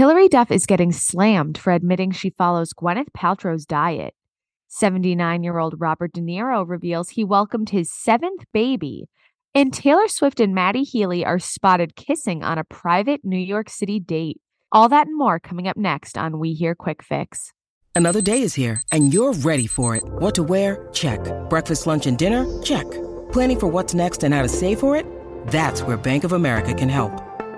Hilary Duff is getting slammed for admitting she follows Gwyneth Paltrow's diet. 79 year old Robert De Niro reveals he welcomed his seventh baby. And Taylor Swift and Matty Healy are spotted kissing on a private New York City date. All that and more coming up next on We Hear Quick Fix. Another day is here, and you're ready for it. What to wear? Check. Breakfast, lunch, and dinner? Check. Planning for what's next and how to save for it? That's where Bank of America can help.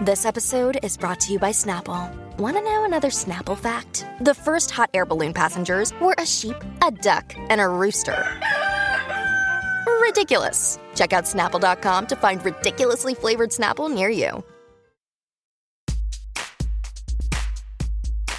This episode is brought to you by Snapple. Want to know another Snapple fact? The first hot air balloon passengers were a sheep, a duck, and a rooster. Ridiculous. Check out snapple.com to find ridiculously flavored Snapple near you.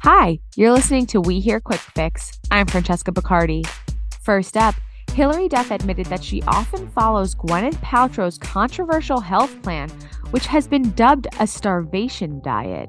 Hi, you're listening to We Hear Quick Fix. I'm Francesca Bacardi. First up, Hilary Duff admitted that she often follows Gwyneth Paltrow's controversial health plan, which has been dubbed a starvation diet.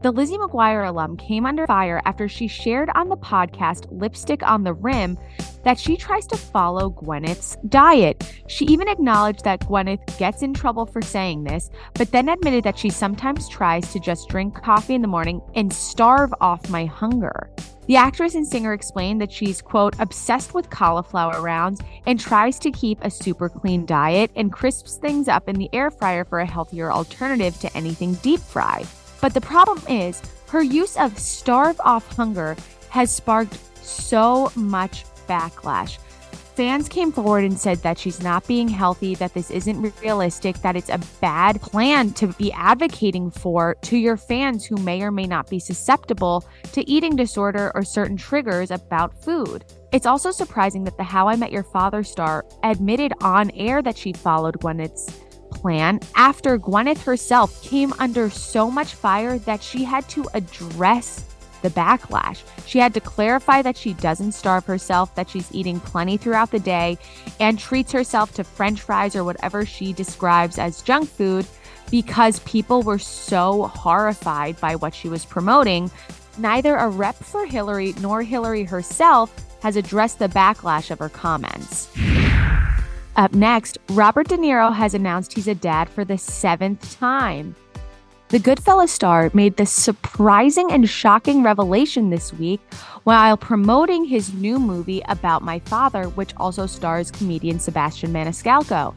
The Lizzie McGuire alum came under fire after she shared on the podcast Lipstick on the Rim that she tries to follow Gwyneth's diet. She even acknowledged that Gwyneth gets in trouble for saying this, but then admitted that she sometimes tries to just drink coffee in the morning and starve off my hunger. The actress and singer explained that she's, quote, obsessed with cauliflower rounds and tries to keep a super clean diet and crisps things up in the air fryer for a healthier alternative to anything deep fried. But the problem is, her use of starve off hunger has sparked so much backlash. Fans came forward and said that she's not being healthy, that this isn't realistic, that it's a bad plan to be advocating for to your fans who may or may not be susceptible to eating disorder or certain triggers about food. It's also surprising that the How I Met Your Father star admitted on air that she followed Gwyneth's plan after Gwyneth herself came under so much fire that she had to address the backlash. She had to clarify that she doesn't starve herself, that she's eating plenty throughout the day, and treats herself to french fries or whatever she describes as junk food because people were so horrified by what she was promoting. Neither a rep for Hilary nor Hilary herself has addressed the backlash of her comments. Up next, Robert De Niro has announced he's a dad for the seventh time. The Goodfellas star made this surprising and shocking revelation this week while promoting his new movie about my father, which also stars comedian Sebastian Maniscalco.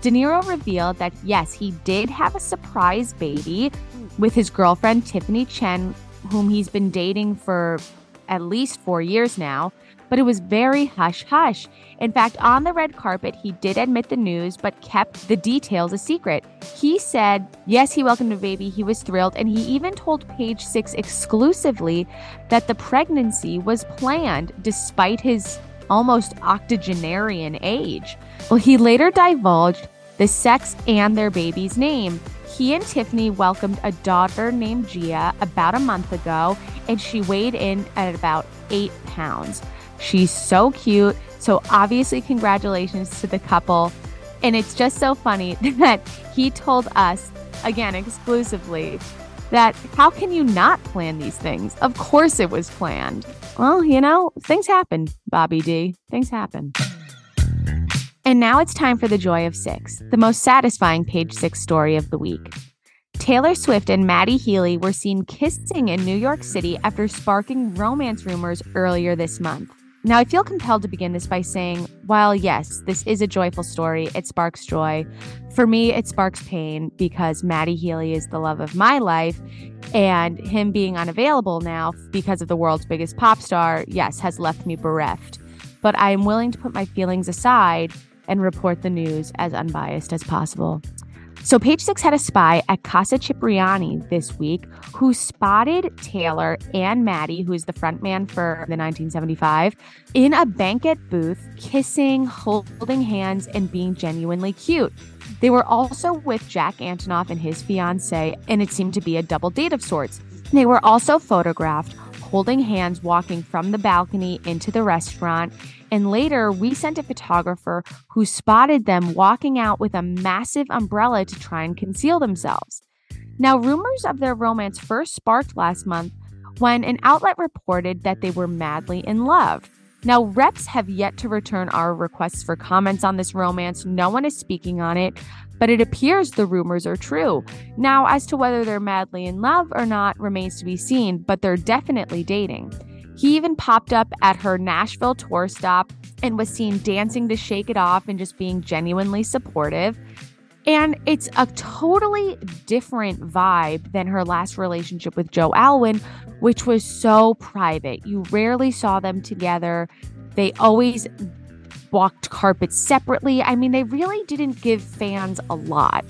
De Niro revealed that yes, he did have a surprise baby with his girlfriend Tiffany Chen, whom he's been dating for at least four years now but it was very hush hush. In fact, on the red carpet, he did admit the news, but kept the details a secret. He said, yes, he welcomed a baby, he was thrilled, and he even told Page Six exclusively that the pregnancy was planned despite his almost octogenarian age. Well, he later divulged the sex and their baby's name. He and Tiffany welcomed a daughter named Gia about a month ago, and she weighed in at about eight pounds. She's so cute. So, obviously, congratulations to the couple. And it's just so funny that he told us, again, exclusively, that how can you not plan these things? Of course it was planned. Well, you know, things happen, Bobby D. Things happen. And now it's time for the joy of six, the most satisfying page six story of the week. Taylor Swift and Matty Healy were seen kissing in New York City after sparking romance rumors earlier this month. Now, I feel compelled to begin this by saying, while yes, this is a joyful story, it sparks joy. For me, it sparks pain because Matty Healy is the love of my life, and him being unavailable now because of the world's biggest pop star, yes, has left me bereft. But I am willing to put my feelings aside and report the news as unbiased as possible. So, Page Six had a spy at Casa Cipriani this week who spotted Taylor and Matty, who is the frontman for the 1975, in a banquet booth, kissing, holding hands, and being genuinely cute. They were also with Jack Antonoff and his fiancee, and it seemed to be a double date of sorts. They were also photographed holding hands walking from the balcony into the restaurant. And later, we sent a photographer who spotted them walking out with a massive umbrella to try and conceal themselves. Now, rumors of their romance first sparked last month when an outlet reported that they were madly in love. Now, reps have yet to return our requests for comments on this romance. No one is speaking on it, but it appears the rumors are true. Now, as to whether they're madly in love or not remains to be seen, but they're definitely dating. He even popped up at her Nashville tour stop and was seen dancing to shake it off and just being genuinely supportive. And it's a totally different vibe than her last relationship with Joe Alwyn, which was so private. You rarely saw them together. They always walked carpets separately. I mean, they really didn't give fans a lot.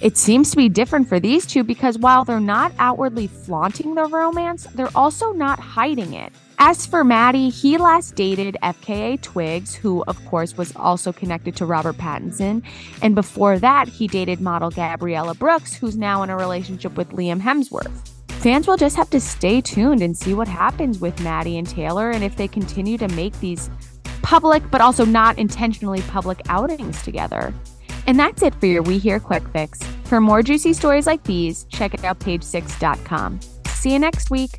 It seems to be different for these two because while they're not outwardly flaunting their romance, they're also not hiding it. As for Matty, he last dated FKA Twigs, who, of course, was also connected to Robert Pattinson. And before that, he dated model Gabriella Brooks, who's now in a relationship with Liam Hemsworth. Fans will just have to stay tuned and see what happens with Matty and Taylor and if they continue to make these public, but also not intentionally public outings together. And that's it for your We Hear Quick Fix. For more juicy stories like these, check out page6.com. See you next week.